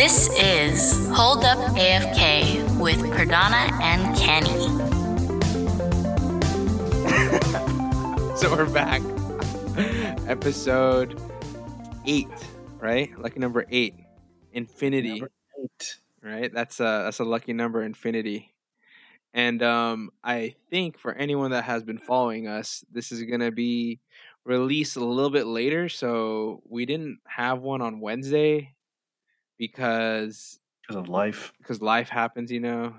This is Hold Up AFK with Perdana and Kenny. so we're back. Episode eight, right? Lucky number eight. Infinity. Number eight. Right? That's a that's a lucky number, infinity. And um I think for anyone that has been following us, this is gonna be released a little bit later. So we didn't have one on Wednesday because Because of life. because life happens, you know.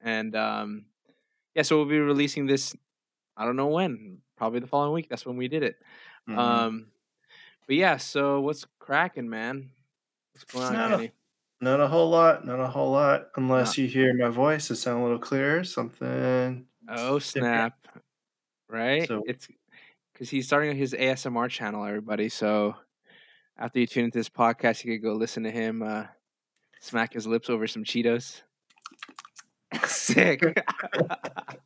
And um yeah, so we'll be releasing this I don't know when, probably the following week. That's when we did it. Mhm. Um but yeah, so what's cracking, man? What's going on, No. Kenny? not a whole lot. Not a whole lot. Unless you hear my voice, it sound a little clearer. Something. Oh different. snap. Right? So It's because he's starting his ASMR channel, everybody. So after you tune into this podcast, you could go listen to him uh smack his lips over some Cheetos. Sick.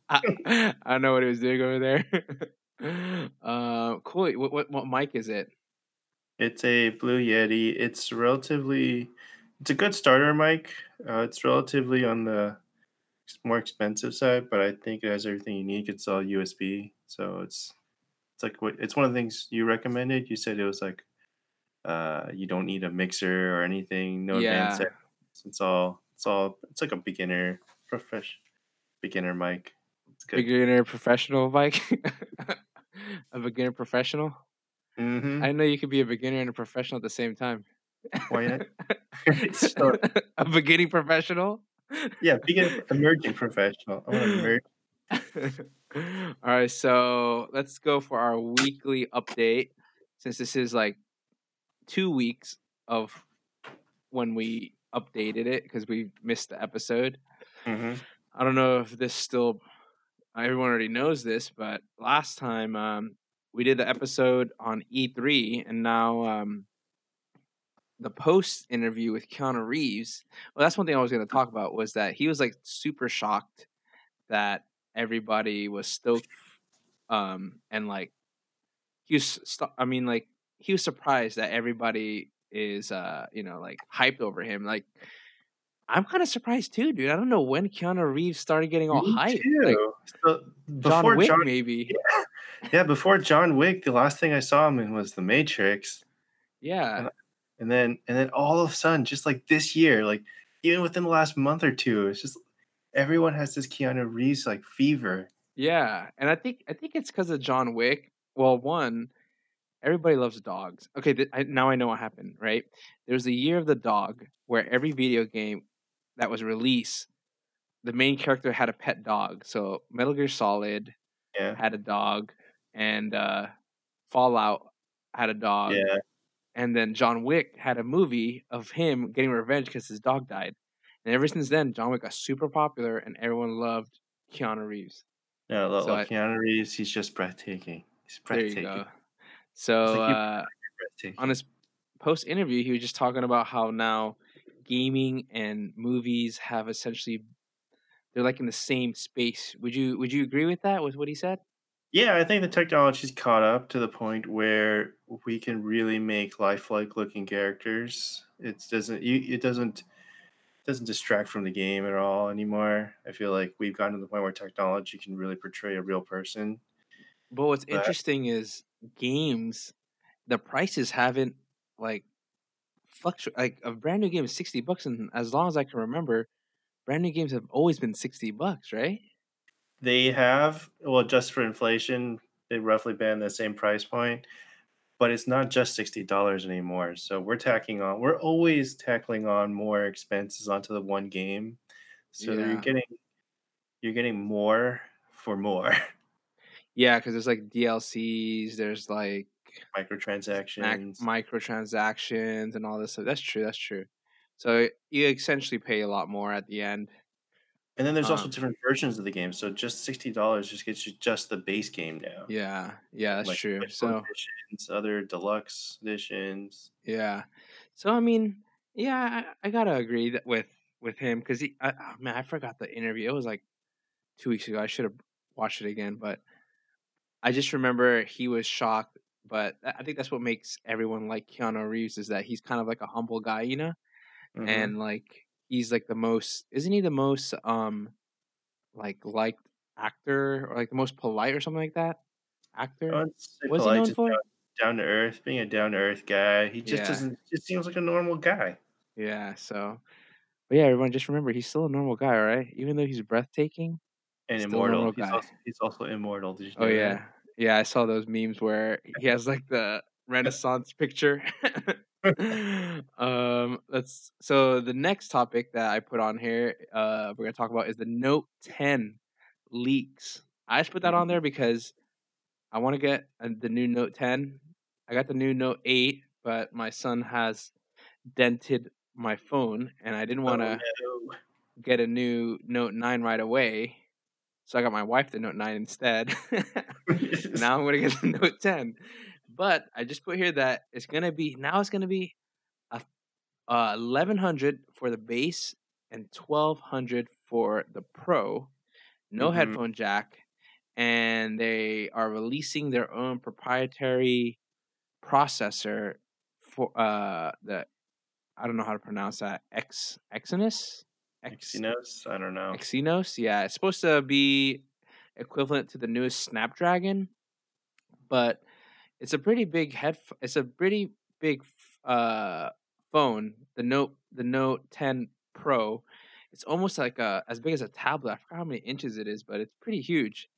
I don't know what he was doing over there. uh, cool. What, what what mic is it? it's a Blue Yeti. It's relatively. It's a good starter mic. Uh, it's relatively on the more expensive side, but I think it has everything you need. It's all USB, so it's it's like what it's one of the things you recommended. You said it was like uh, you don't need a mixer or anything, no advanced Yeah. settings. It's all it's all it's like a beginner professional, beginner mic. It's good. Beginner professional mic. a beginner professional. Mm-hmm. I know you could be a beginner and a professional at the same time. Why not? so, a beginning professional. yeah, beginner emerging professional. I want to emerge. All right, so let's go for our weekly update since this is like two weeks of when we updated it because we missed the episode. Mm-hmm. I don't know if this still everyone already knows this, but last time um, we did the episode on E3, and now um, the post interview with Keanu Reeves. Well, that's one thing I was going to talk about was that he was like super shocked that everybody was stoked, um, and like he was. St- I mean, like he was surprised that everybody is, uh, you know, like hyped over him, like. I'm kind of surprised too, dude. I don't know when Keanu Reeves started getting all Me hyped. too. Like so John before Wick, John, maybe. yeah, before John Wick, the last thing I saw him in was The Matrix, Yeah, and then and then all of a sudden, just like this year, like even within the last month or two, it's just everyone has this Keanu Reeves like fever. yeah, and I think I think it's because of John Wick. Well, one, everybody loves dogs. Okay, th- I, now I know what happened. Right? There was the year of the dog, where every video game that was released, the main character had a pet dog. So Metal Gear Solid Yeah, had a dog, and uh, Fallout had a dog. yeah, and then John Wick had a movie of him getting revenge because his dog died. And ever since then, John Wick got super popular, and everyone loved Keanu Reeves. yeah. Like, So Keanu Reeves, he's just breathtaking. He's There you breathtaking. go. So uh, on his post interview, he was just talking about how now gaming and movies have essentially they're like in the same space. Would you would you agree with that? With what he said? Yeah, I think the technology's caught up to the point where we can really make lifelike looking characters. It doesn't you it doesn't doesn't distract from the game at all anymore. I feel like we've gotten to the point where technology can really portray a real person. But what's But interesting is games, the prices haven't like fluctuate. Like a brand new game is sixty bucks, and as long as I can remember, brand new games have always been sixty bucks, right? they have well just for inflation, they roughly been the same price point. But it's not just sixty dollars anymore. So we're tacking on we're always tackling on more expenses onto the one game. So you're getting you're getting more for more. yeah, because there's like DLCs, there's like mac- microtransactions. microtransactions and all this stuff. That's true. That's true. So you essentially pay a lot more at the end. And then there's also Um, different versions of the game. So just sixty dollars just gets you just the base game now. yeah, yeah, that's Like true. So editions, other deluxe editions. Yeah. So I mean, yeah, I, I gotta agree that with with him because he, I, oh, man, I forgot the interview. It was like two weeks ago. I should have watched it again, but I just remember he was shocked. But I think that's what makes everyone like Keanu Reeves is that he's kind of like a humble guy, you know. Mhm. and like he's like the most isn't he the most um like liked actor or like the most polite or something like that actor what's he known for down, to earth, being a down to earth guy. He just yeah doesn't. Just seems like a normal guy. yeah so but yeah everyone just remember he's still a normal guy all right even though he's breathtaking And still immortal. He's also he's also immortal. Did you oh know that? yeah. Yeah i saw those memes where he has like the renaissance picture. Um let's so the next topic that i put on here uh we're gonna talk about is the note 10 leaks. I just put that on there because i want to get uh, the new note 10 i got the new note 8 but my son has dented my phone and i didn't want Oh to get a new note 9 right away so i got my wife the note 9 instead. Now i'm gonna get the note 10 but i just put here that it's gonna be now it's gonna be a uh, 1100 for the base and 1200 for the pro. No Mhm. headphone jack and they are releasing their own proprietary processor for uh the i don't know how to pronounce that x exynos Exynos? I don't know. exynos yeah it's supposed to be equivalent to the newest snapdragon but it's a pretty big head it's a pretty big uh phone the note the note 10 pro it's almost like a as big as a tablet i forgot how many inches it is but it's pretty huge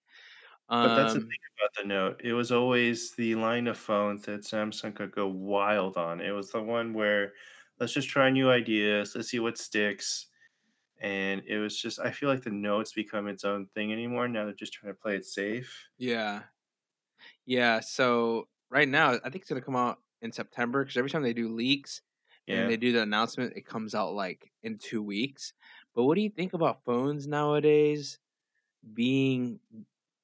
But that's the um thing about the Note. It was always the line of phones that Samsung could go wild on. It was the one where let's just try new ideas, let's see what sticks. And it was just I feel like the Note's become its own thing anymore. Now they're just trying to play it safe. yeah yeah so right now i think it's going to come out in september because every time they do leaks and they do the announcement it comes out like in two weeks but what do you think about phones nowadays being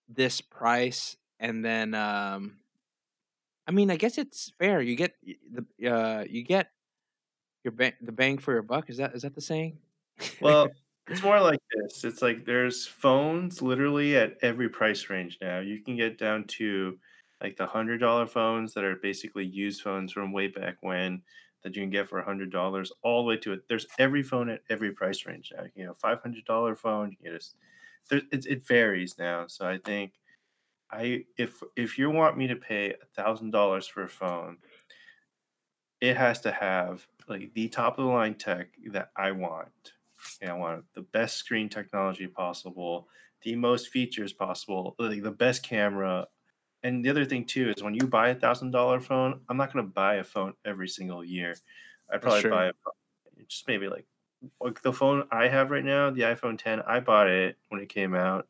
this price and then um I mean, I guess it's fair. You get the uh you get your bang the bang for your buck. Is that is that the saying? Well, it's more like this. It's like there's phones literally at every price range now. You can get down to like the hundred dollar phones that are basically used phones from way back when that you can get for a hundred dollars, all the way to it. There's every phone at every price range now. You know, five hundred dollar phone. You can get a, s- there, it, it varies now. So I think I if if you want me to pay a thousand dollars for a phone, it has to have like the top of the line tech that I want. And I want the best screen technology possible, the most features possible, like the best camera. And the other thing too is when you buy a thousand dollar phone, I'm not gonna buy a phone every single year. I'd probably buy a just maybe like like the phone I have right now, the iPhone 10. I bought it when it came out,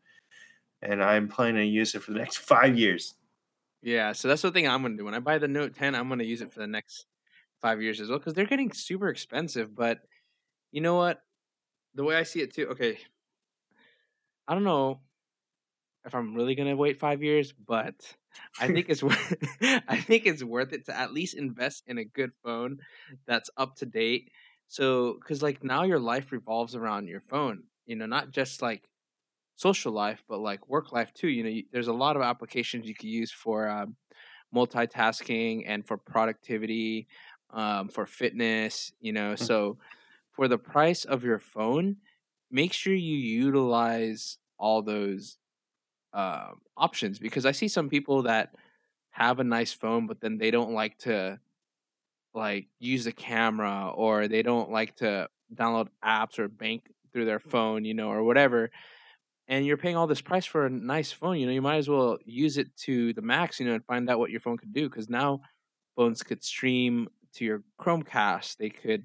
and I'm planning to use it for the next five years. Yeah, so that's the thing I'm gonna do. When I buy the Note 10, I'm gonna use it for the next five years as well because they're getting super expensive. But you know what? The way I see it too. Okay, I don't know if I'm really gonna wait five years, but I think it's worth. I think it's worth it to at least invest in a good phone that's up to date. So, because like now your life revolves around your phone. You know, not just like social life, but like work life too. You know, you, there's a lot of applications you could use for um, multitasking and for productivity, um, for fitness. You know, so for the price of your phone, make sure you utilize all those um, options because I see some people that have a nice phone, but then they don't like to like use the camera or they don't like to download apps or bank through their phone, you know, or whatever. And you're paying all this price for a nice phone, you know, you might as well use it to the max, you know, and find out what your phone could do because now phones could stream to your Chromecast. They could,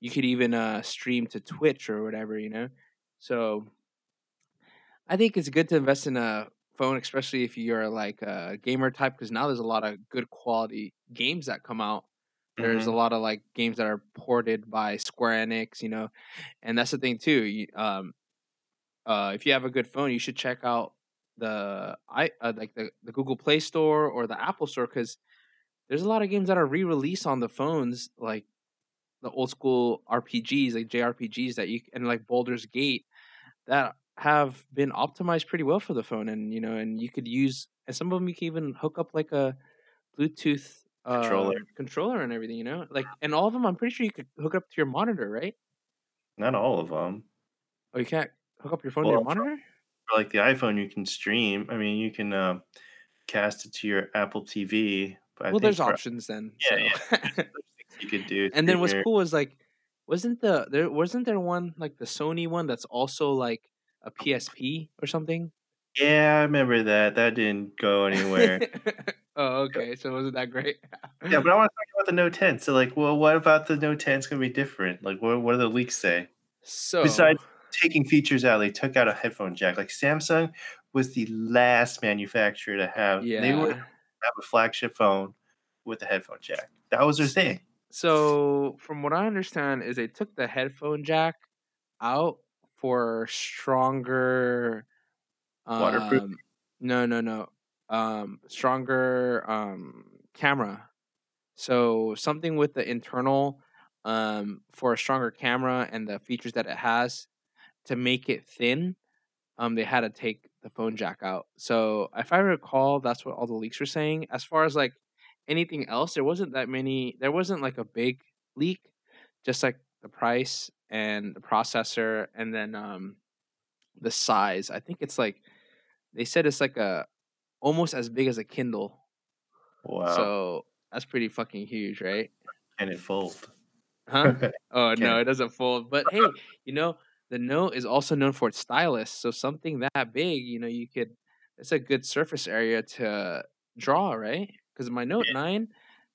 you could even uh, stream to Twitch or whatever, you know. So I think it's good to invest in a phone, especially if you're like a gamer type, because now there's a lot of good quality games that come out. There's a Mhm. lot of like games that are ported by Square Enix, you know, and that's the thing too. You, um, uh, if you have a good phone, you should check out the i uh, like the, the Google Play Store or the Apple Store because there's a lot of games that are re-released on the phones, like the old school RPGs, like JRPGs that you and like Baldur's Gate that have been optimized pretty well for the phone, and you know, and you could use and some of them you can even hook up like a Bluetooth Controller. um, controller and everything. You know, like and all of them. I'm pretty sure you could hook up to your monitor, right? Not all of them. Oh, you can't hook up your phone to your monitor. For like the iPhone, you can stream. I mean, you can um, cast it to your Apple TV. Well, there's for options then. Yeah, so. there's things you could do. and then what's your- cool was like, wasn't the there wasn't there one like the Sony one that's also like a PSP or something? Yeah, I remember that. That didn't go anywhere. oh, okay. So wasn't that great? yeah, but I want to talk about the Note 10. So, like, well, what about the Note 10 is going to be different? Like, what, what do the leaks say? so Besides taking features out, they took out a headphone jack. Like, Samsung was the last manufacturer to have. yeah. They would have a flagship phone with a headphone jack. That was their thing. So from what I understand is they took the headphone jack out for stronger Waterproof? um, no no no um stronger um camera. So something with the internal um for a stronger camera and the features that it has to make it thin um they had to take the phone jack out. So if I recall that's what all the leaks were saying as far as like anything else there wasn't that many there wasn't like a big leak just like the price and the processor and then um the size i think it's like they said it's like a almost as big as a kindle Wow. so that's pretty fucking huge right and it fold. huh oh no it? it doesn't fold but hey you know the note is also known for its stylus so something that big you know you could it's a good surface area to draw right because my note 9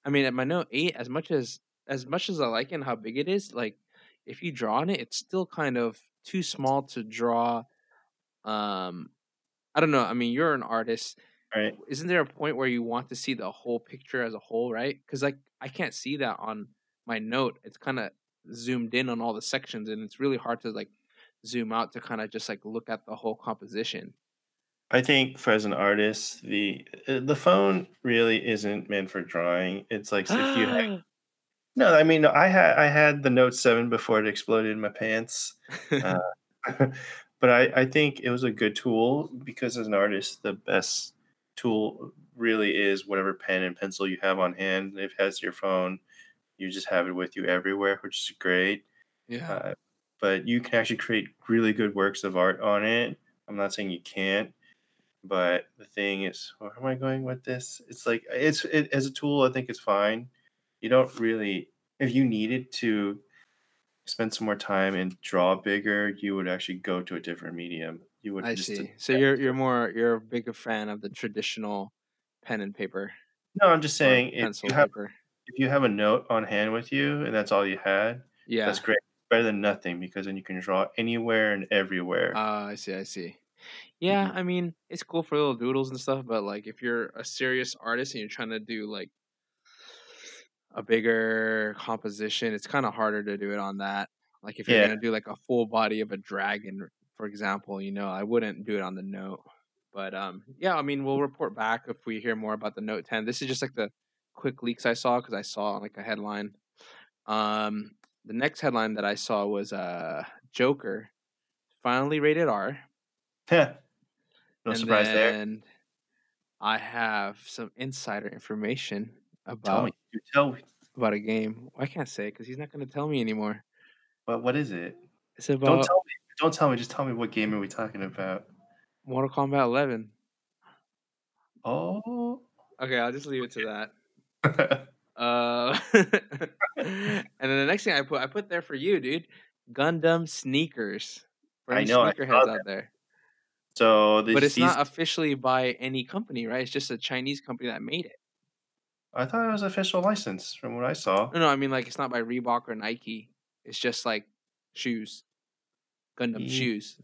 i mean at my note 8 as much as as much as i like it and how big it is like if you draw on it it's still kind of too small to draw um i don't know i mean you're an artist right. isn't there a point where you want to see the whole picture as a whole right? Because like i can't see that on my note it's kind of zoomed in on all the sections and it's really hard to like zoom out to kind of just like look at the whole composition I think for as an artist, the uh, the phone really isn't meant for drawing. It's like if you had, no, I mean I had I had the Note Seven before it exploded in my pants, uh, but I I think it was a good tool because as an artist, the best tool really is whatever pen and pencil you have on hand. If it has your phone, you just have it with you everywhere, which is great. yeah Uh, but you can actually create really good works of art on it. I'm not saying you can't, but the thing is, where am I going with this? It's like it's it, as a tool. I think it's fine. You don't really, if you needed to spend some more time and draw bigger, you would actually go to a different medium. You would. i just see so you're you're more you're a bigger fan of the traditional pen and paper No, I'm just saying if you have paper if you have a note on hand with you and that's all you had, yeah that's great. Better than nothing because then you can draw anywhere and everywhere. Ah, I see, I see. Yeah. I mean, it's cool for little doodles and stuff, but like if you're a serious artist and you're trying to do like a bigger composition, it's kind of harder to do it on that. Like if you're Yeah. gonna do like a full body of a dragon, for example, you know, I wouldn't do it on the Note. But um, yeah, I mean, we'll report back if we hear more about the Note 10. This is just like the quick leaks I saw because I saw like a headline. Um, the next headline that I saw was uh Joker finally rated R. no and surprise there. I have some insider information Tell about me. Tell me. about a game. I can't say because he's not going to tell me anymore. What what is it? It's about. Don't tell me. Don't tell me. Just tell me what game are we talking about. Mortal Kombat 11. Oh. Okay, I'll just leave it to that. Uh, and then the next thing I put, I put there for you, dude. Gundam sneakers. For I know, sneakerheads out there. So these, But it's these, not officially by any company, right? It's just a Chinese company that made it. I thought it was official license from what I saw. No, no, I mean like it's not by Reebok or Nike. It's just like shoes, Gundam Ye- shoes.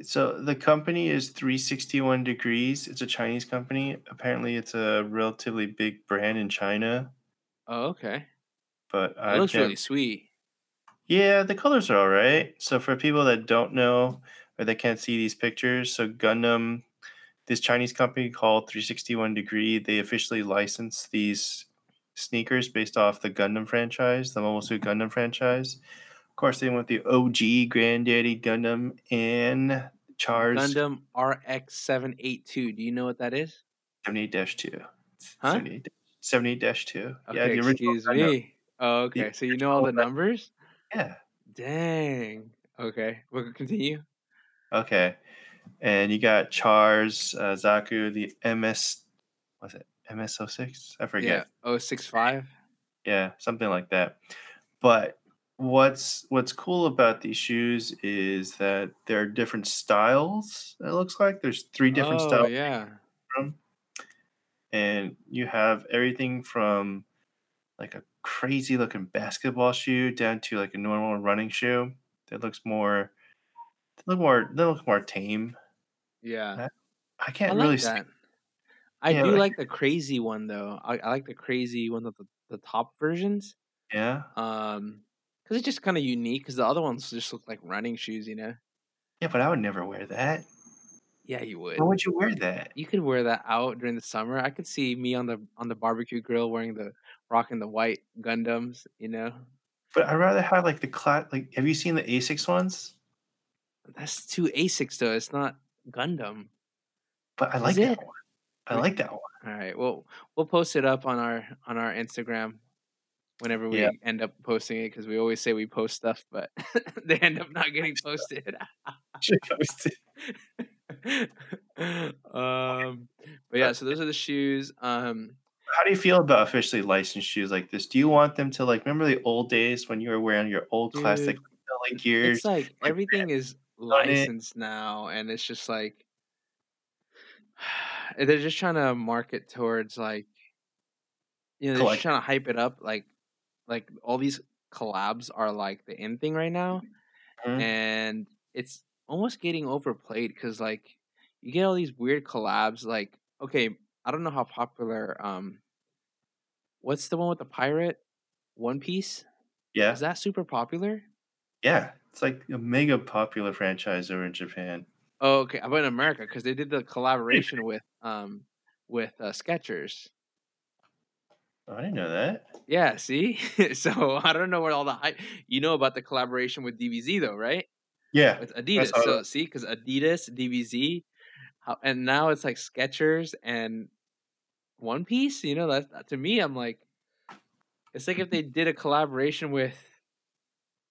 So the company is 361 Degrees. It's a Chinese company. Apparently, it's a relatively big brand in China. Oh, okay. But It I looks really sweet. Yeah, the colors are all right. So for people that don't know or that can't see these pictures, so Gundam, this Chinese company called 361 Degree, they officially licensed these sneakers based off the Gundam franchise, the Mobile Suit Gundam franchise. Of course, they went the OG Granddaddy Gundam and Char's Gundam RX seven eight two. Do you know what that is? 78-2. Huh? 78 seventy dash two. Yeah, the original. excuse Gundam. me. Oh, okay. So you know all the numbers? Yeah. Dang. Okay. We'll continue. Okay. And you got Chars, uh, Zaku, the MS, was it MS06? I forget. Yeah. Oh six five. Yeah, something like that. But what's what's cool about these shoes is that there are different styles. It looks like there's three different oh, styles yeah. from, and you have everything from like a crazy looking basketball shoe down to like a normal running shoe that looks more, look more, they look more tame. Yeah. I I can't like really see. I Yeah, do like- like the crazy one though. I, I like the crazy one of the, the top versions. Yeah, Um, because it's just kind of unique. Because the other ones just look like running shoes, you know. yeah, but I would never wear that. Yeah, you would. Why would you wear that? You could wear that out during the summer. I could see me on the on the barbecue grill wearing the rocking the white Gundams. You know, But I'd rather have like the cla Like, have you seen the Asics ones? That's too Asics though. It's not Gundam. But I Is like it? that one. I like that one. All right. Well, we'll post it up on our on our Instagram whenever we Yeah. end up posting it because we always say we post stuff, but they end up not getting posted. Should post it. um, but yeah. So those are the shoes. Um, How do you feel about officially licensed shoes like this? Do you want them to like remember the old days when you were wearing your old classic Dude, like gears? it's like everything is licensed now, and it's just like they're just trying to market towards like you know they're just trying to hype it up like like all these collabs are like the in thing right now Mhm. and it's almost getting overplayed because like you get all these weird collabs like okay i don't know how popular um what's the one with the pirate? One piece? Yeah, is that super popular yeah. It's like a mega popular franchise over in Japan. oh okay i'm in america because they did the collaboration with um with uh, skechers Oh, I didn't know that. yeah see so i don't know what all the hype you know about the collaboration with dbz though right Yeah, with Adidas. So see, because Adidas, DBZ, how, and now it's like Skechers and One Piece. You know, that to me, I'm like, it's like if they did a collaboration with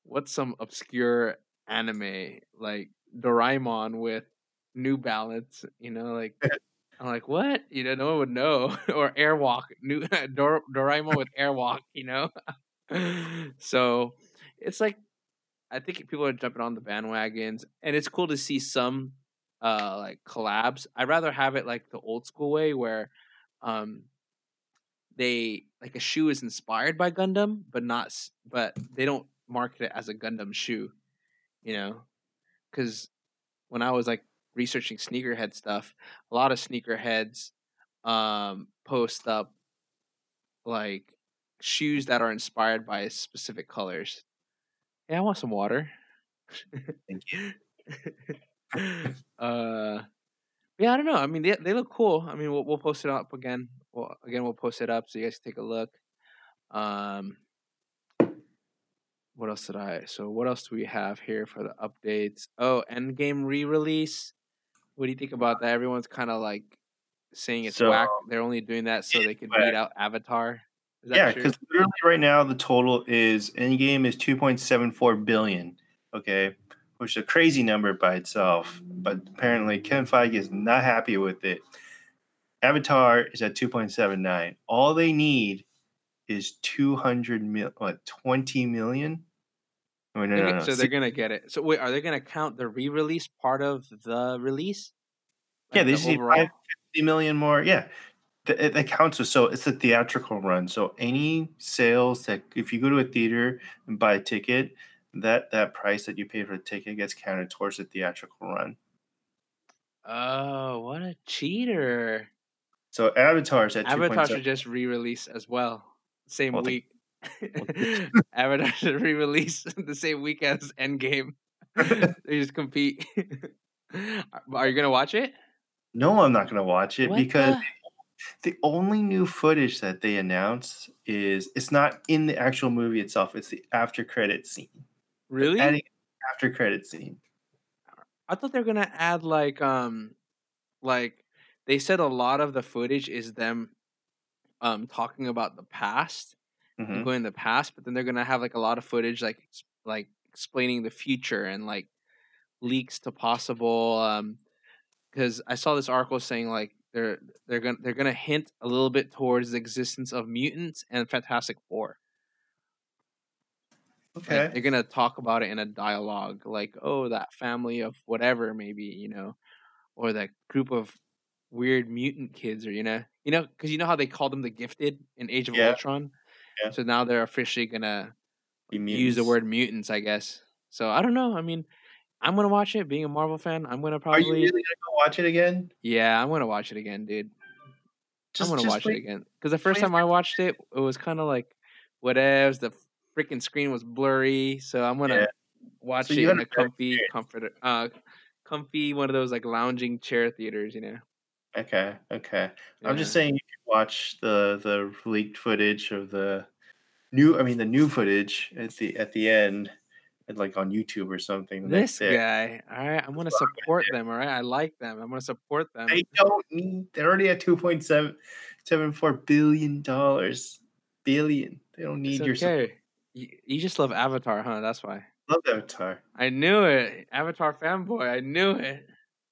what's some obscure anime like Doraemon with New Balance. You know, like I'm like, what? You know, no one would know. or Airwalk, new Dor- Doraemon with Airwalk. You know, so it's like I think people are jumping on the bandwagons, and it's cool to see some uh like collabs. I'd rather have it like the old school way where um they like a shoe is inspired by Gundam, but not but they don't market it as a Gundam shoe, you know? Cuz when I was like researching sneakerhead stuff, a lot of sneakerheads um post up like shoes that are inspired by specific colors. Yeah, I want some water. Thank you. uh, yeah, I don't know. I mean, they they look cool. I mean, we'll we'll post it up again. Well, again, we'll post it up so you guys can take a look. Um, what else did I? So, what else do we have here for the updates? Oh, Endgame re-release. What do you think about that? Everyone's kind of like saying it's So, whack. They're only doing that so they can beat out Avatar. Is that yeah, because literally right now the total is Endgame is two point seven four billion. Okay, which is a crazy number by itself, but apparently Ken Feige is not happy with it. Avatar is at two point seven nine. All they need is two hundred mil, what twenty million? Oh, no, no, no. So they're gonna get it. So wait, are they gonna count the re-release part of the release? yeah, they the just need overall? 550 million more. Yeah, the, it, it counts as so it's a theatrical run. So any sales that if you go to a theater and buy a ticket, that that price that you pay for the ticket gets counted towards the theatrical run. Oh, what a cheater! So Avatar's at Avatar 2.7. should just re-release as well, same Well, week. Avatar should re-release the same week as Endgame. they just compete. Are- you gonna watch it? No, I'm not going to watch it What because the- the only new footage that they announced is it's not in the actual movie itself. It's the after credit scene. really? Adding after credit scene. I thought they were gonna add like um like they said a lot of the footage is them um talking about the past Mhm. going in the past, but then they're gonna have like a lot of footage like like explaining the future and like leaks to possible um because I saw this article saying like they're they're gonna they're gonna hint a little bit towards the existence of mutants and Fantastic Four. Like, Okay. they're gonna talk about it in a dialogue, like, oh, that family of whatever, maybe, you know, or that group of weird mutant kids, or you know, you know, because you know how they call them the gifted in Age of Yeah. Ultron. Yeah. So now they're officially gonna use the word mutants, I guess. So I don't know. I mean, I'm gonna watch it. Being a Marvel fan, I'm gonna probably. Are you really gonna go watch it again? yeah, I'm gonna watch it again, dude. Just, I'm gonna watch wait. it again because the first time I watched it, it was kind of like whatevs. The freaking screen was blurry, so I'm gonna Yeah. watch So it in a comfy, experience. comforter, uh, comfy one of those like lounging chair theaters, you know. Okay, okay. I'm just saying you watch the the leaked footage of the new. I mean, the new footage at the at the end, and like on YouTube or something. This guy, all right, I'm gonna support them. All right, I like them. I'm gonna support them. They don't need. They're already at two point seven seven four billion dollars. Billion. They don't It's need your support. You, just love Avatar, huh? That's why. Love Avatar. I knew it. Avatar fanboy. I knew it.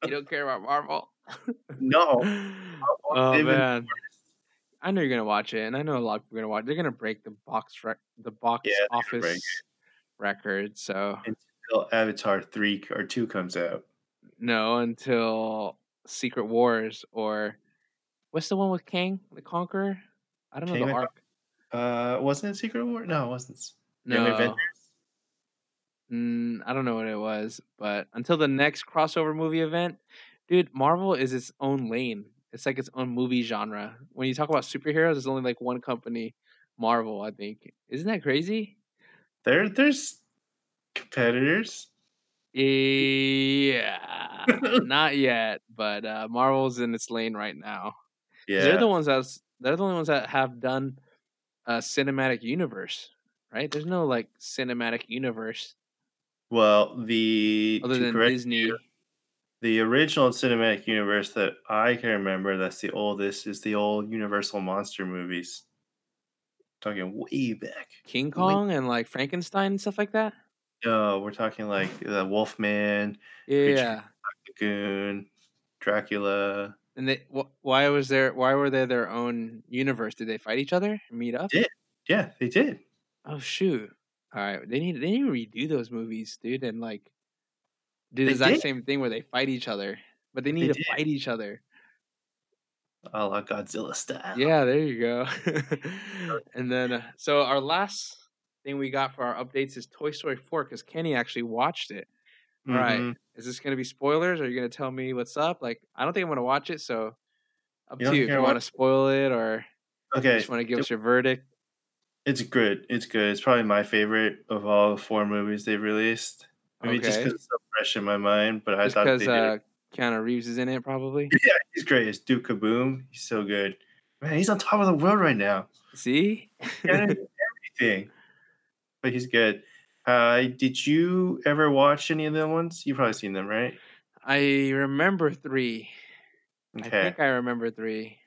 You don't care about Marvel. No. oh man. I know you're gonna watch it, and I know a lot of people are gonna watch. They're gonna break the box rec- the box Yeah, they're gonna break office record. So until Avatar three or two comes out. no, until Secret Wars or what's the one with Kang the Conqueror? I don't know the the arc. Uh, wasn't it Secret War? No, it wasn't. No, Avengers. mm, I don't know what it was, but until the next crossover movie event, dude, Marvel is its own lane. It's like its own movie genre. When you talk about superheroes, there's only like one company, Marvel. I think isn't that crazy? There, there's competitors. Yeah, not yet, but uh, Marvel's in its lane right now. Yeah. They're the ones that's they're the only ones that have done a cinematic universe, right? There's no like cinematic universe well, the other than Disney. you, the original cinematic universe that I can remember that's the oldest is the old Universal monster movies. Talking way back. King Way- Kong and like Frankenstein and stuff like that. No, we're talking like the Wolfman, Yeah, Lagoon, Dracula. and they wh- why was there why were they their own universe? Did they fight each other meet up? Did. Yeah, they did. Oh shoot! All right, they need they need to redo those movies, dude, and like do the exact did. same thing where they fight each other, but they They need to did. fight each other. A la Godzilla style. Yeah, there you go. and then, uh, so our last thing we got for our updates is Toy Story 4 because Kenny actually watched it. All right, Mhm. is this going to be spoilers? Or are you going to tell me what's up? Like, I don't think I'm going to watch it, so up You to you if you want to spoil it or Okay. just want to give it- us your verdict. It's good. It's good. It's probably my favorite of all the four movies they've released. Maybe just because it's so fresh in my mind, but I Just thought they because uh. Keanu Reeves is in it, probably. Yeah, he's great. It's Duke Kaboom. He's so good. Man, he's on top of the world right now. See? Everything. But he's good. Uh, did you ever watch any of the ones? You've probably seen them, right? I remember three. I Okay. think I remember three.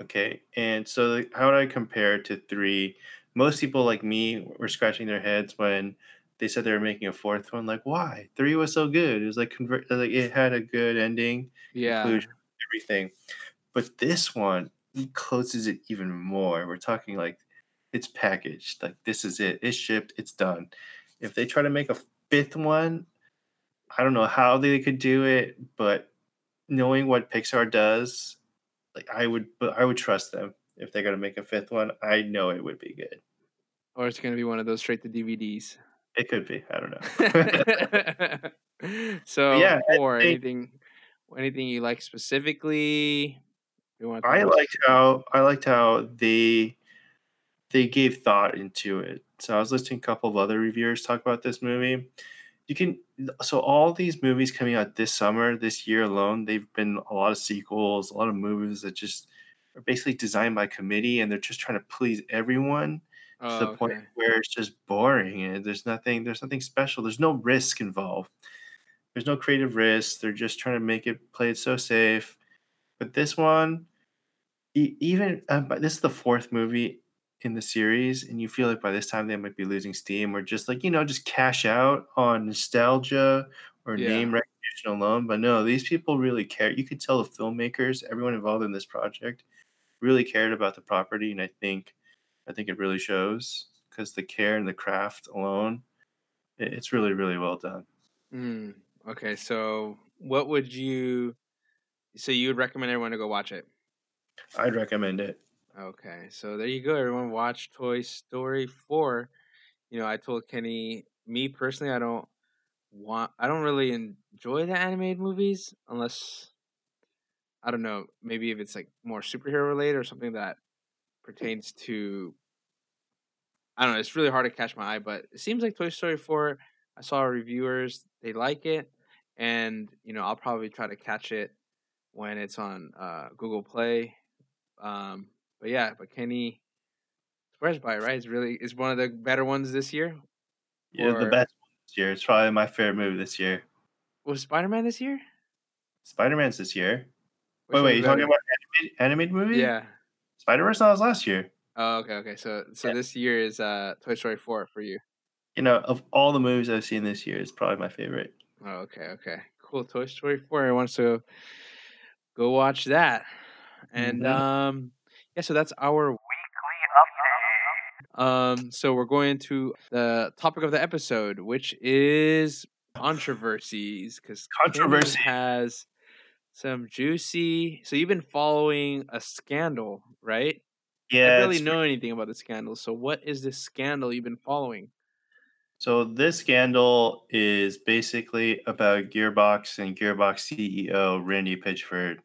Okay. And so, how would I compare to three? Most people, like me, were scratching their heads when they said they were making a fourth one. Like, why? Three was so good. It was like convert. Like, it had a good ending, Yeah. conclusion, everything. But this one closes it even more. We're talking like it's packaged. Like this is it. It's shipped. It's done. If they try to make a fifth one, I don't know how they could do it, but knowing what Pixar does, like I would, but I would trust them if they're gonna make a fifth one. I know it would be good. Or it's going to be one of those straight to DVDs. It could be. I don't know. so yeah, or think- anything anything you like specifically you want I liked how I liked how they they gave thought into it. So I was listening to a couple of other reviewers talk about this movie. You can so all these movies coming out this summer, this year alone, they've been a lot of sequels, a lot of movies that just are basically designed by committee and they're just trying to please everyone to oh, the point where it's just boring and there's nothing there's nothing special. There's no risk involved. There's no creative risk. They're just trying to make it play it so safe. But this one, even uh, but this is the fourth movie in the series, and you feel like by this time they might be losing steam, or just like you know, just cash out on nostalgia or Yeah. name recognition alone. But no, these people really care. You could tell the filmmakers, everyone involved in this project, really cared about the property, and I think, I think it really shows because the care and the craft alone, it- it's really really well done. Mm, okay, so what would you? So you would recommend everyone to go watch it? I'd recommend it. Okay, so there you go. Everyone watch Toy Story 4. You know, I told Kenny, me personally, I don't want, I don't really enjoy the animated movies unless, I don't know, maybe if it's like more superhero related or something that pertains to, I don't know, it's really hard to catch my eye, but it seems like Toy Story 4, I saw reviewers, they like it, and, you know, I'll probably try to catch it when it's on uh, Google Play. Um, but yeah, but Kenny surprised by it, right? It's really it's one of the better ones this year. Yeah, the best one this year. It's probably my favorite movie this year. Was Spider Man this year? Spider Man's this year. Which Wait, wait, you talking about animated, animated movie? Yeah. Spider Verse was last year. Oh, okay, okay. So so Yeah. this year is uh Toy Story four for you. You know, of all the movies I've seen this year, it's probably my favorite. Oh, okay, okay. Cool. Toy Story four. I want to go watch that. And Mhm. um yeah, so that's our weekly update. Um so we're going to the topic of the episode, which is controversies because Controversy. has some juicy so you've been following a scandal right i Yeah. don't really know anything about the scandal so what is this scandal you've been following So this scandal is basically about Gearbox and Gearbox CEO Randy Pitchford.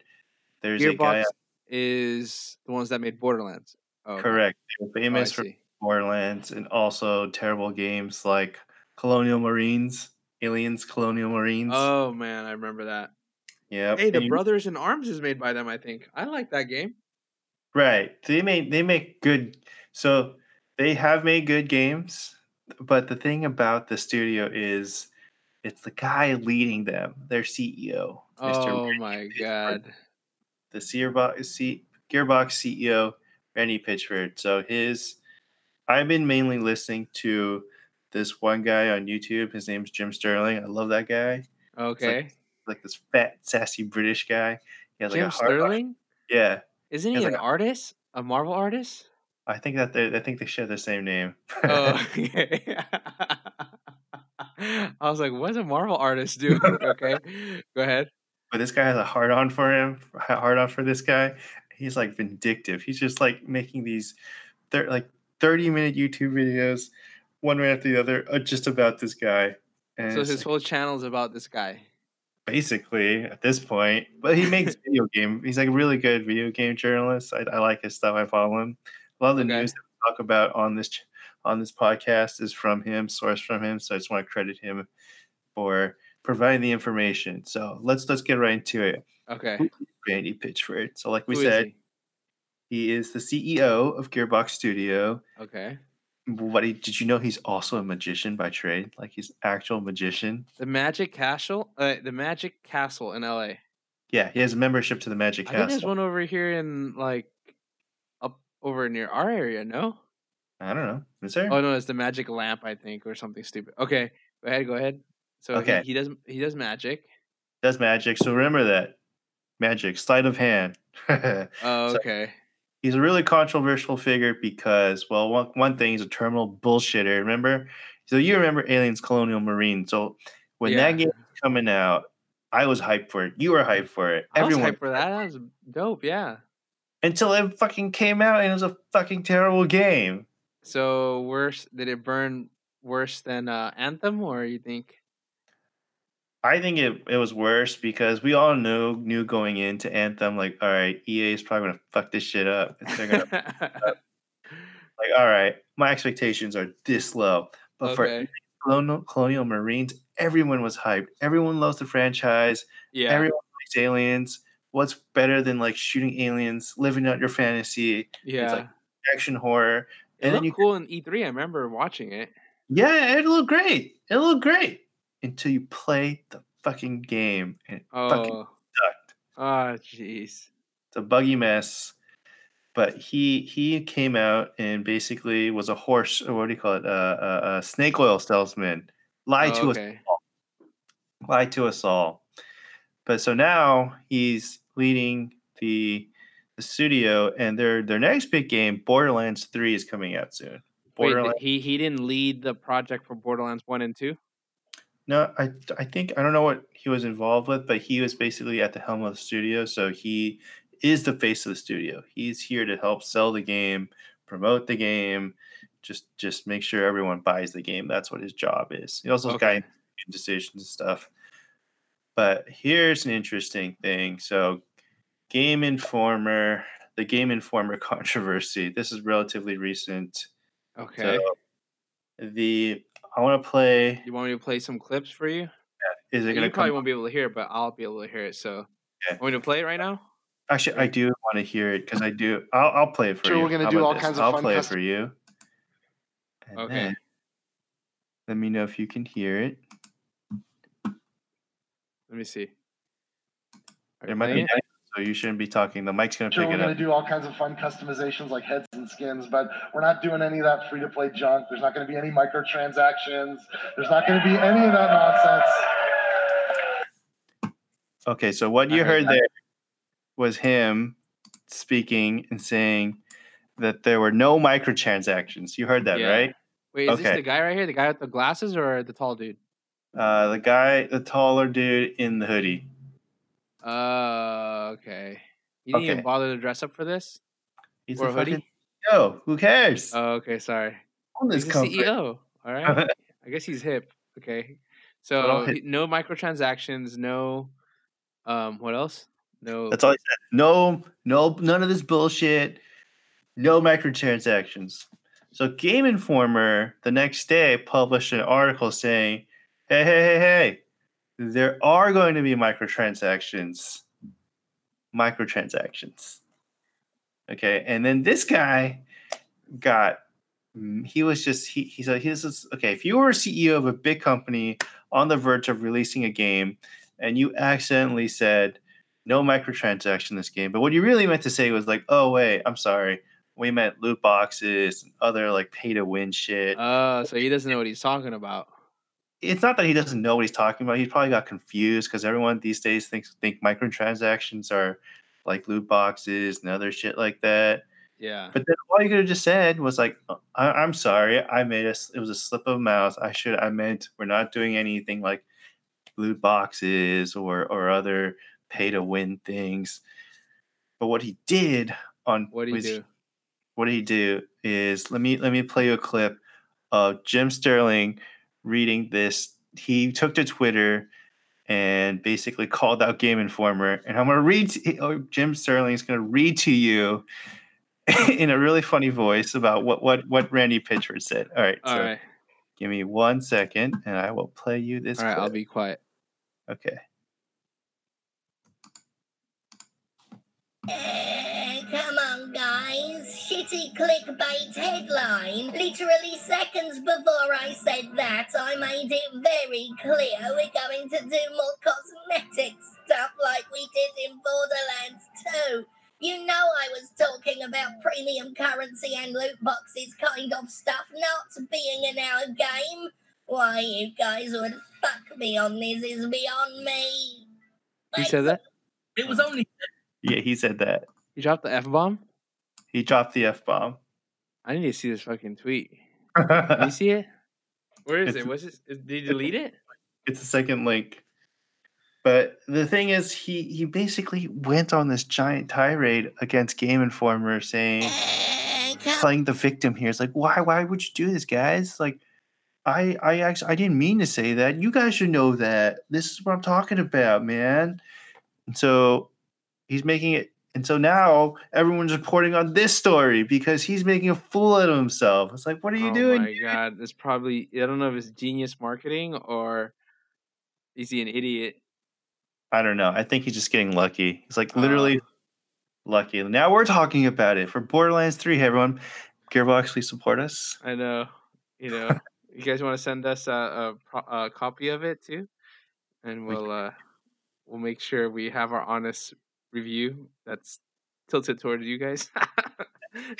There's a guy gearbox is the ones that made borderlands oh okay. correct. They're Oh, famous for. Borderlands and also terrible games like Colonial Marines, Aliens Colonial Marines. oh man i remember that yeah. hey the brothers in arms is made by them i think i like that game Right. They make they make good so they have made good games, but the thing about the studio is it's the guy leading them, their CEO, Mr. oh Randy my Pitchford, god The Gearbox, C, Gearbox CEO, Randy Pitchford. So his I've been mainly listening to this one guy on YouTube. His name's Jim Sterling. I love that guy. okay Like this fat, sassy British guy. He has like jim a hard on- sterling Yeah. isn't He he an like artist a marvel artist I think that they I think they share the same name. Oh, okay. I was like, what's a Marvel artist do?" okay, go ahead. but this guy has a hard on for him, hard on for this guy. He's like vindictive. He's just like making these, they're like thirty minute YouTube videos, one right after the other, uh, just about this guy. And So his like, whole channel is about this guy. Basically at this point, but he makes video game. He's like a really good video game journalist. I, I like his stuff. I follow him. A lot of the Okay. news that we talk about on this on this podcast is from him, sourced from him. So I just want to credit him for providing the information. So let's let's get right into it. Okay. Randy Pitchford. So, like we Who said, he? he? is the CEO of Gearbox Studio. Okay. What he, did you know? He's also a magician by trade. Like he's actual magician. The Magic Castle. Uh, the Magic Castle in L.A. Yeah, he has a membership to the Magic I think there's one over here in like up over near our area. No. I don't know. Is there? Oh no, it's the Magic Lamp, I think, or something stupid. Okay, go ahead. Go ahead. So he- Okay. he, does he does magic. Does magic. So remember that magic sleight of hand. Oh, So- okay. He's a really controversial figure because, well, one, one thing, he's a terminal bullshitter. Remember? So you remember Aliens Colonial Marine. So when Yeah. that game was coming out, I was hyped for it. You were hyped for it. I was Everyone hyped for that. That was dope. Yeah. until it fucking came out and it was a fucking terrible game. So worse? Did it burn worse than uh, Anthem, or you think? I think it, it was worse because we all knew knew going into Anthem, like, all right, EA is probably gonna fuck this shit up. Gonna like, all right, my expectations are this low. But for. Colonial, Colonial Marines, everyone was hyped. Everyone loves the franchise. Yeah. Everyone likes aliens. What's better than like shooting aliens, living out your fantasy, yeah. It's like, action horror? it And then you cool in E3. I remember watching it. Yeah, it looked great. It looked great until you play the fucking game and it fucking Oh. sucked. Oh, jeez. It's a buggy mess. but he he came out and basically was a horse or what do you call it? Uh, a, a snake oil salesman. Lied Oh, to us okay. lied to us all. But so now he's leading the the studio, and their their next big game, Borderlands Three, is coming out soon. Wait, Borderlands. he he didn't lead the project for Borderlands one and two. No, I I think I don't know what he was involved with, but he was basically at the helm of the studio, so he is the face of the studio. He's here to help sell the game, promote the game, just just make sure everyone buys the game. That's what his job is. He also Okay. guides decisions and stuff. But here's an interesting thing. So, Game Informer, the Game Informer controversy. This is relatively recent. Okay. So, the I want to play. you want me to play some clips for you? Yeah. Is it going to probably come? won't be able to hear it, but I'll be able to hear it. So, Okay. want me to play it right now? Actually, I do want to hear it because I do. I'll, I'll play it for Sure, you. we're gonna do all this? kinds of I'll fun play it for you. And Okay. then let me know if you can hear it. Let me see. Are There might be, it? Echo, so you shouldn't be talking. The mic's gonna Sure, pick we're it going up. to do all kinds of fun customizations like heads and skins, but we're not doing any of that free to play junk. There's not going to be any microtransactions. There's not going to be any of that nonsense. Okay, so what I you heard heard there was him speaking and saying that there were no microtransactions. You heard that, Yeah. right? Wait, is this the guy right here? The guy with the glasses or the tall dude? Uh, the guy, the taller dude in the hoodie. Uh, okay. You didn't even bother to dress up for this? He's or a a hoodie? fucking CEO. Who cares? Oh, okay. Sorry. On this He's the. CEO. All right. I guess he's hip. Okay. So no microtransactions. No. Um. What else? No. That's all he said. No, no, none of this bullshit. No microtransactions. So Game Informer the next day published an article saying, "Hey, hey, hey, hey, there are going to be microtransactions. Microtransactions." Okay, and then this guy got. mm, He was just he said he's just, okay. If you were a CEO of a big company on the verge of releasing a game, and you accidentally said no microtransaction in this game. But what you really meant to say was like, oh wait, I'm sorry. We meant loot boxes and other like pay to win shit. Oh, so he doesn't know what he's talking about. It's not that he doesn't know what he's talking about. He probably got confused because everyone these days thinks think microtransactions are like loot boxes and other shit like that. Yeah. But then all you could have just said was like, "Uh, I- "I'm sorry, I made a it was a slip of mouth. I should I meant we're not doing anything like loot boxes or or other pay to win things." But what he did on What you was do? what did he do is let me let me play you a clip of Jim Sterling reading this. He took to Twitter and basically called out Game Informer, and I'm gonna read. To, oh, Jim Sterling is gonna read to you in a really funny voice about what what what Randy Pitchford said. All right, All so right. give me one second, and I will play you this. All right. I'll be quiet. okay. Come on, guys. Shitty clickbait headline. Literally seconds before I said that, I made it very clear we're going to do more cosmetic stuff like we did in Borderlands 2. You know I was talking about premium currency and loot boxes kind of stuff not being in our game. Why you guys would fuck me on this is beyond me. He said that. It was only Yeah, he said that. He dropped the f bomb. He dropped the f bomb. I need to see this fucking tweet. Can you see it? Where is It's- it? Was it? Did you delete it? it's a second link. But the thing is, he he basically went on this giant tirade against Game Informer, saying, playing the victim here. It's like, why why would you do this, guys? Like, I I actually I didn't mean to say that. You guys should know that. This is what I'm talking about, man. And so he's making it. And so now everyone's reporting on this story because he's making a fool out of himself. It's like, what are you oh doing? Oh my god, it's probably I don't know if it's genius marketing or is he an idiot? I don't know. I think he's just getting lucky. He's like literally lucky. Now we're talking about it for Borderlands 3. Hey, everyone. Gearbox, please support us. I know. You know, you guys want to send us a, a, a copy of it too, and We we'll uh, we'll make sure we have our honest review that's tilted towards you guys.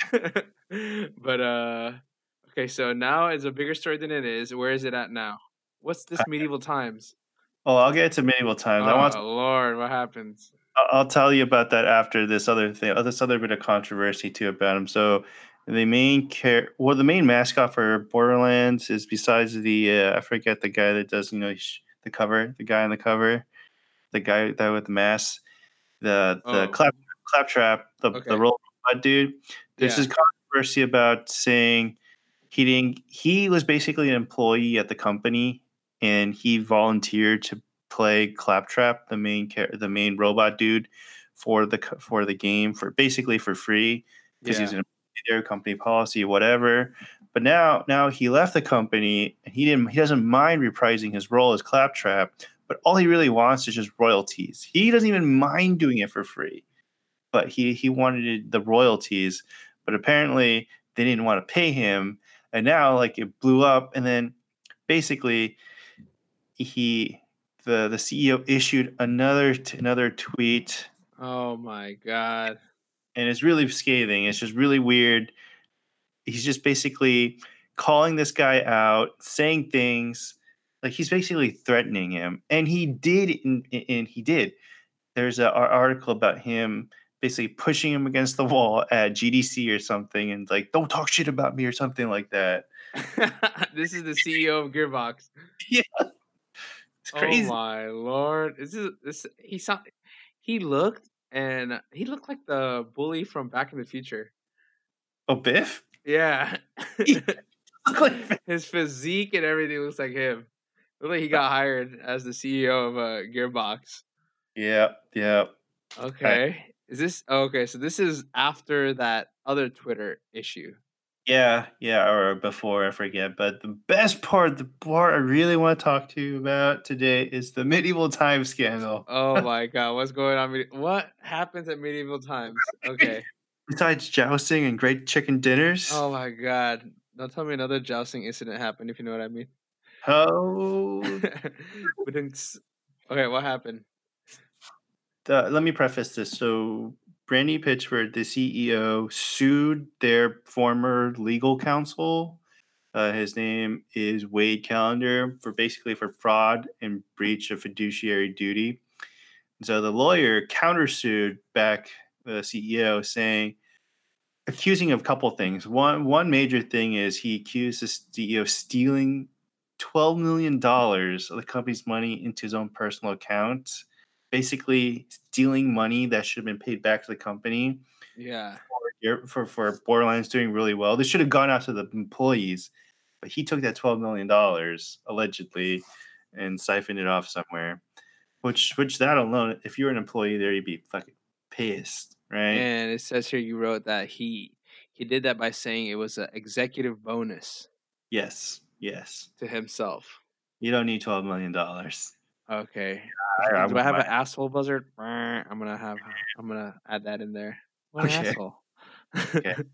but uh, okay. So now it's a bigger story than it is. Where is it at now? What's this medieval times? Oh, I'll get to medieval times. I Oh want. To, Lord, what happens? I'll- I'll tell you about that after this other thing. uh, This other bit of controversy too about him. So, the main care, well, the main mascot for Borderlands is besides the uh, I forget the guy that does you know the cover, the guy on the cover, the guy that with the mask, the the Oh. clap claptrap, the Okay. the roll Bud dude. There's Yeah. this controversy about saying he didn't. He was basically an employee at the company, and he volunteered to play Claptrap, the main char- the main robot dude, for the for the game for basically for free because he's Yeah. an their company policy, whatever. But now now he left the company and he didn't he doesn't mind reprising his role as Claptrap, but all he really wants is just royalties. He doesn't even mind doing it for free. But he he wanted the royalties, but apparently they didn't want to pay him. And now like it blew up and then basically he the the CEO issued another t- another tweet Oh my god. and it's really scathing. It's just really weird. He's just basically calling this guy out, saying things like he's basically threatening him, and he did, and, and he did. There's an article about him basically pushing him against the wall at GDC or something, and like, "Don't talk shit about me" or something like that. this is the CEO of Gearbox. Yeah, It's oh crazy. Oh my lord! This is this. He saw. He looked and he looked like the bully from Back in the Future. Oh, Biff. Yeah. His physique and everything looks like him. Like he got hired as the CEO of uh, Gearbox. yeah, yeah. Okay. Is this oh, okay? So this is after that other Twitter issue. Yeah, yeah, or before I forget. But the best part, the part I really want to talk to you about today is the medieval time scandal. Oh my god, what's going on? What happens at medieval times? Okay. Besides jousting and great chicken dinners, Oh my god. Don't tell me another jousting incident happened, if you know what I mean. How? But then s- okay, what happened? the, let me preface this. So, Randy Pitchford, the CEO, sued their former legal counsel. Uh, his name is Wade Callender for basically for fraud and breach of fiduciary duty. So the lawyer countersued back the CEO, saying, accusing of a couple things. One one major thing is he accused the CEO of stealing twelve million dollars of the company's money into his own personal account basically stealing money that should have been paid back to the company Yeah. for for, for Borderlands doing really well. This should have gone out to the employees, but he took that twelve million dollars allegedly and siphoned it off somewhere. Which which that alone, if you were an employee there, you'd be fucking pissed, right? And it says here you wrote that he he did that by saying it was an executive bonus Yes, yes. to himself. You don't need twelve million dollars. Okay. I- I Do I have an asshole buzzard? I'm gonna have I'm gonna add that in there. What an Okay. asshole. Okay.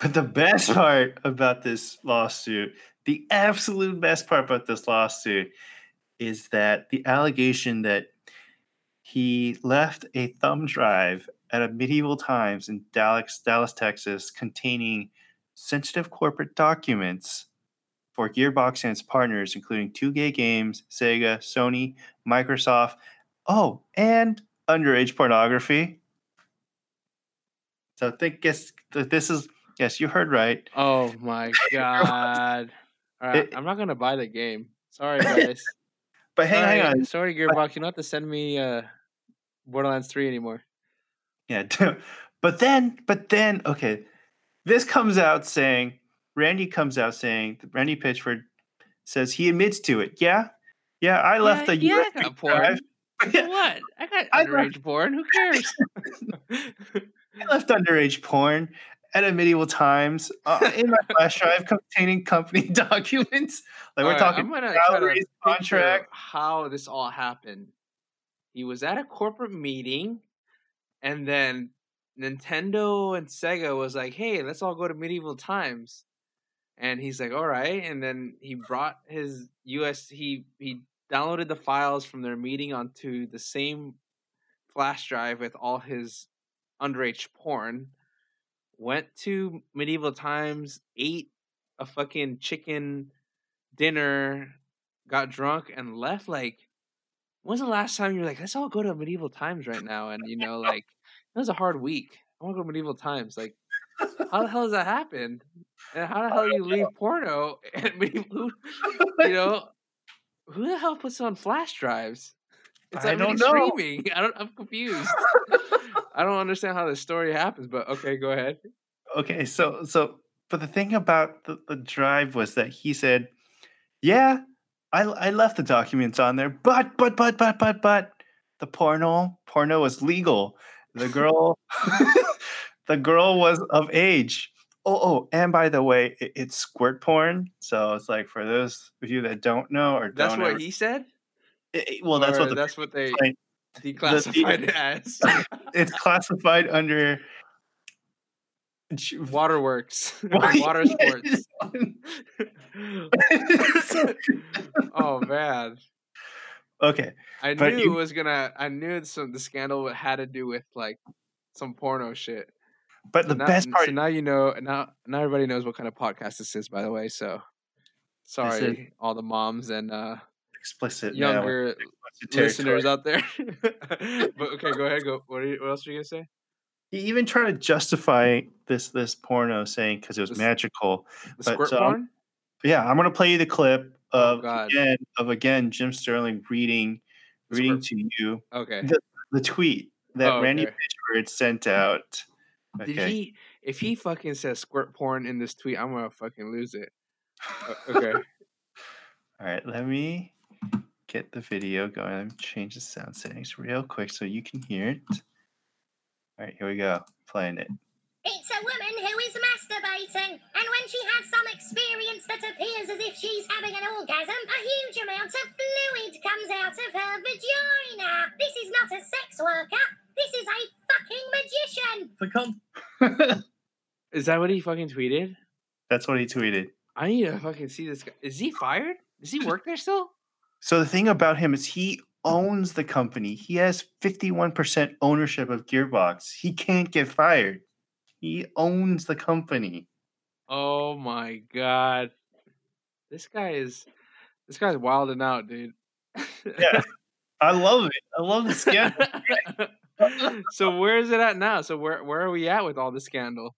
But the best part about this lawsuit, the absolute best part about this lawsuit, is that the allegation that he left a thumb drive at a medieval times in Dallas, Dallas, Texas, containing sensitive corporate documents for Gearbox and its partners, including 2K Games, Sega, Sony, Microsoft. Oh, and underage pornography. So think guess this is yes, you heard right. oh my god. Alright, It- I'm not gonna buy the game. Sorry guys. But hang, hang on. sorry Gearbox, you don't have to send me uh Borderlands 3 anymore. Yeah. But then, but then, okay, this comes out saying Randy comes out saying Randy Pitchford says he admits to it. Yeah, yeah, I left the yeah, I got porn. drive. What? I got I left- underage porn. Who cares? I left underage porn at a medieval times uh, in my flash drive containing company documents. Like we're Alright, talking I'm gonna try to salaries, picture contract. how this all happened. He was at a corporate meeting, and then Nintendo and Sega was like, "Hey, let's all go to medieval times." And he's like, "All right." And then he brought his US. He he downloaded the files from their meeting onto the same flash drive with all his underage porn. went to medieval times, ate a fucking chicken dinner, got drunk, and left. Like, when's the last time you were like, let's all go to medieval times right now? And you know, like, it was a hard week. I want to go to medieval times. Like, how the hell does that happen? And how the hell do you leave porno and medieval? You know, who the hell puts on flash drives? It's I don't know. streaming. I don't. I'm confused. I don't understand how this story happens. But okay, go ahead. okay, so so but the thing about the, the drive was that he said, "Yeah, I I left the documents on there, but but but but but but the porno porno was legal. The girl the girl was of age. Oh, oh, and by the way, it, it's squirt porn. So it's like for those of you that don't know or That's what ever- he said. it- well, that's Or what the that's what they like, declassified it as. it's classified under Waterworks, water sports. oh man, okay, I But knew you- it was gonna. I knew some the scandal had to do with like some porno shit. But the now, best part So now you know. Now, now everybody knows what kind of podcast this is. By the way, so sorry, all the moms and uh, explicit younger explicit listeners out there. but okay, go ahead. Go. What, are you, what else are you gonna say? He even tried to justify this this porno saying because it was This- magical. The But, squirt porn. Yeah, I'm gonna play you the clip Oh, of God. again of again Jim Sterling reading reading to you Okay. the- the tweet that Oh, Randy. Pitchford sent out. Did Okay. he? If he fucking says squirt porn in this tweet, I'm gonna fucking lose it. Okay. All right, let me get the video going. Let me change the sound settings real quick so you can hear it. All right, here we go. Playing it. It's a woman who is masturbating, and when she has some experience that appears as if she's having an orgasm, a huge amount of fluid comes out of her vagina. This is not a sex worker. This is a fucking magician. The cunt. Is that what he fucking tweeted? That's what he tweeted. I need to fucking see this guy. Is he fired? Does he work there still? So the thing about him is he owns the company. He has 51% ownership of Gearbox. He can't get fired. He owns the company. Oh my god. This guy is this guy's wilding out, dude. Yeah. I love it. I love the scandal. so where is it at now? So where where are we at with all the scandal?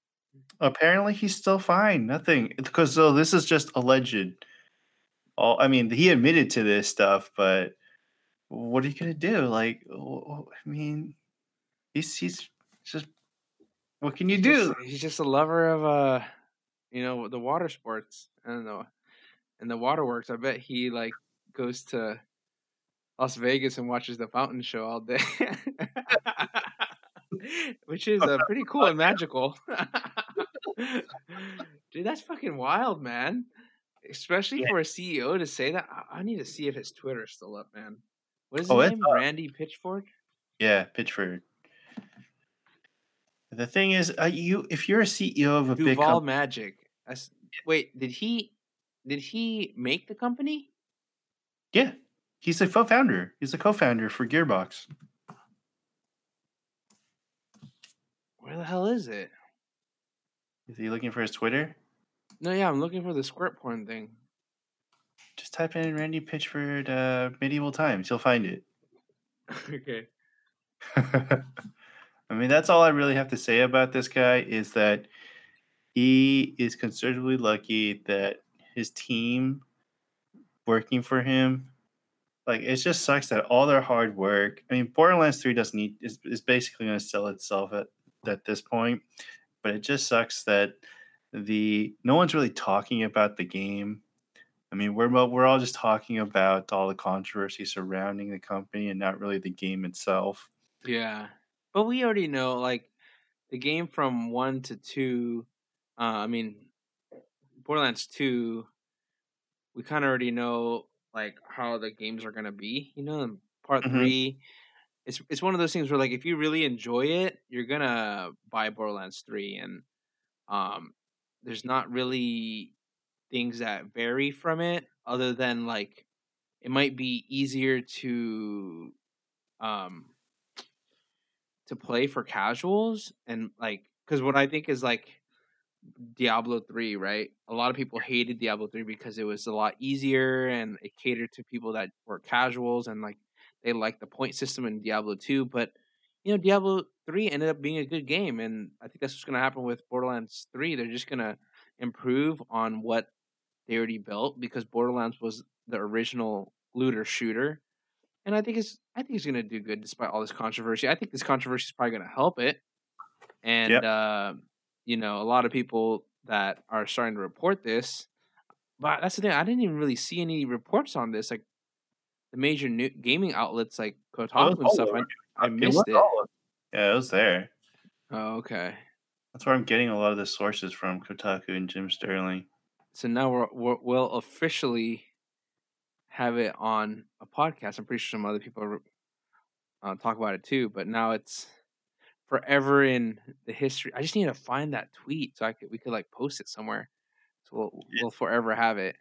Apparently he's still fine. Nothing because so this is just alleged. All I mean, he admitted to this stuff, but what are you gonna do? Like, I mean, he's he's just what can you He's do? just- he's just a lover of uh you know the water sports and the and the waterworks. I bet he like goes to Las Vegas and watches the fountain show all day. Which is uh, pretty cool and magical. Dude, that's fucking wild, man. Especially Yeah. for a CEO to say that. I, I need to see if his Twitter's still up, man. What is his Oh, name? Randy Pitchfork? Yeah, Pitchford. The thing is, uh, you if you're a CEO of a big Duval company, Magic. Wait, did he did he make the company? yeah, he's a co-founder. He's a co-founder for Gearbox. Where the hell is it? Is he looking for his Twitter? No, yeah, I'm looking for the squirt porn thing. Just type in Randy Pitchford uh, medieval times. You'll find it. okay. I mean, that's all I really have to say about this guy is that he is considerably lucky that his team working for him, like, it just sucks that all their hard work. I mean, Borderlands 3 doesn't need, is, is basically going to sell itself at, at this point, but it just sucks that the, no one's really talking about the game. I mean, we're, we're all just talking about all the controversy surrounding the company and not really the game itself. Yeah. But we already know like the game from 1 to 2 uh I mean Borderlands 2 we kind of already know like how the games are to be, you know, part Mhm. 3 it's it's one of those things where like if you really enjoy it, you're to buy Borderlands 3 and um there's not really things that vary from it other than like it might be easier to um to play for casuals and like because what I think is like Diablo 3, right? A lot of people hated Diablo 3 because it was a lot easier and it catered to people that were casuals and like they liked the point system in Diablo 2, but you know, Diablo 3 ended up being a good game and I think that's what's going to happen with Borderlands 3. They're just going to improve on what they already built because Borderlands was the original looter shooter. And I think it's I think it's going to do good despite all this controversy. I think this controversy is probably going to help it. And Yep. uh you know, a lot of people that are starting to report this. But that's the thing. I didn't even really see any reports on this. Like the major new gaming outlets like Kotaku and stuff. I, I missed was it. Yeah, it was there. Oh, okay. That's where I'm getting a lot of the sources from, Kotaku and Jim Sterling. So now we're, we're we'll officially have it on a podcast. I'm pretty sure some other people uh, talk about it too. But now it's forever in the history. I just need to find that tweet so I could we could like post it somewhere. So we'll Yeah. we'll forever have it.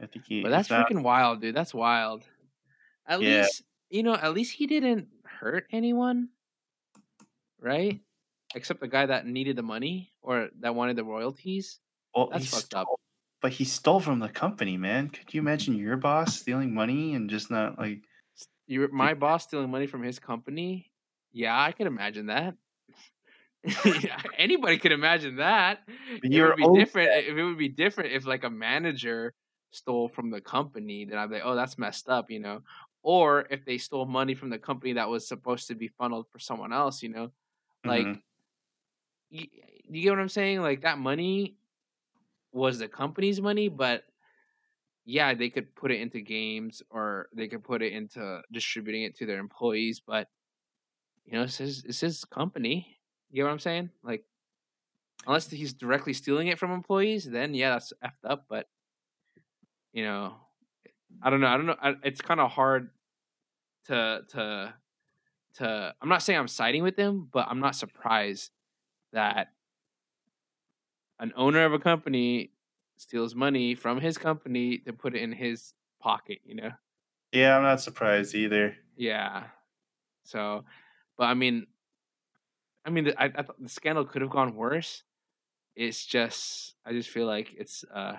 I think he. But that's freaking wild, dude. That's wild. At Yeah. least you know, at least he didn't hurt anyone, right? Except the guy that needed the money or that wanted the royalties. Well, That's he fucked up. But he stole from the company, man. Could you imagine your boss stealing money and just not like? You, my boss stealing money from his company. Yeah, I could imagine that. Yeah, Anybody could imagine that. But It would be different if it would be different if like a manager stole from the company. Then I'd be like, oh, that's messed up, you know. Or if they stole money from the company that was supposed to be funneled for someone else, you know. Like, Mhm. you, you get what I'm saying? Like that money was the company's money, but yeah, they could put it into games or they could put it into distributing it to their employees, but you know, it's his, it's his company. You get what I'm saying? Like, unless he's directly stealing it from employees, then yeah, that's effed up. But you know, I don't know. I don't know. I, it's kind of hard to to to. I'm not saying I'm siding with him, but I'm not surprised that an owner of a company steals money from his company to put it in his pocket. You know? Yeah, I'm not surprised either. Yeah. So, but I mean, I mean, the- I, I the scandal could have gone worse. It's just, I just feel like it's, uh,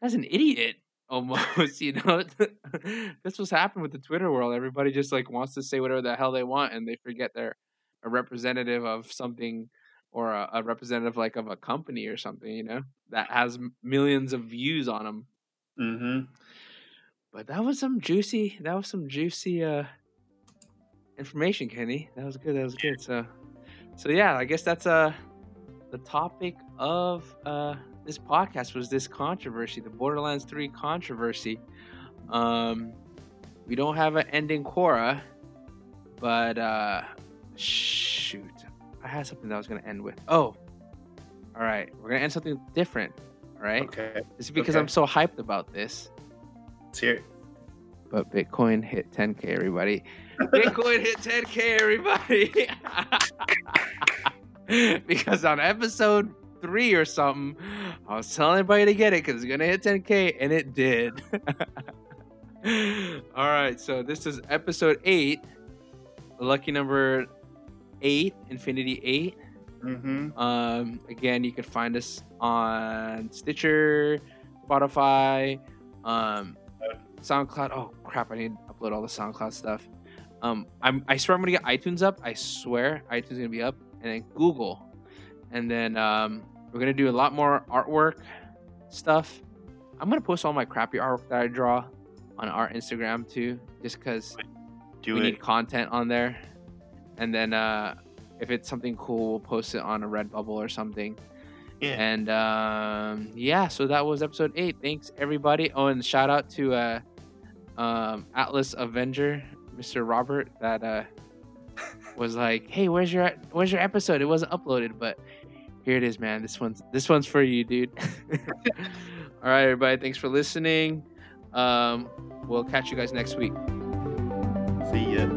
that's an idiot almost, you know? That's what's happened with the Twitter world. Everybody just like wants to say whatever the hell they want and they forget they're a representative of something or a, a representative like of a company or something, you know, that has millions of views on them. Mm-hmm. But that was some juicy. That was some juicy uh information, Kenny. That was good. That was good. So, so yeah, I guess that's uh the topic of uh this podcast was this controversy, the Borderlands Three controversy. Um, we don't have an ending Quora, but uh, shoot, I had something that I was gonna end with. Oh, all right, we're gonna end something different. All right, Okay, is because okay. I'm so hyped about this let's hear. it. But Bitcoin hit 10k, everybody. Bitcoin hit 10k, everybody. because on episode three or something, I was telling everybody to get it because it's gonna hit 10k, and it did. All right, so this is episode eight, lucky number eight, Infinity Eight. Mm-hmm. Um, again, you can find us on Stitcher, Spotify, um, SoundCloud. Oh crap! I need to upload all the SoundCloud stuff. Um, I'm I swear I'm gonna get iTunes up. I swear iTunes is gonna be up, and then Google, and then um, we're gonna do a lot more artwork stuff. I'm gonna post all my crappy artwork that I draw on our Instagram too, just because we it. need content on there. And then uh, if it's something cool, we'll post it on a Redbubble or something. Yeah. And um, yeah, so that was episode eight. Thanks everybody. Oh, and shout out to uh, um, Atlas Avenger, Mr. Robert, that uh, was like, "Hey, where's your where's your episode? It wasn't uploaded, but here it is, man. This one's this one's for you, dude." All right, everybody. Thanks for listening. Um, we'll catch you guys next week. See ya.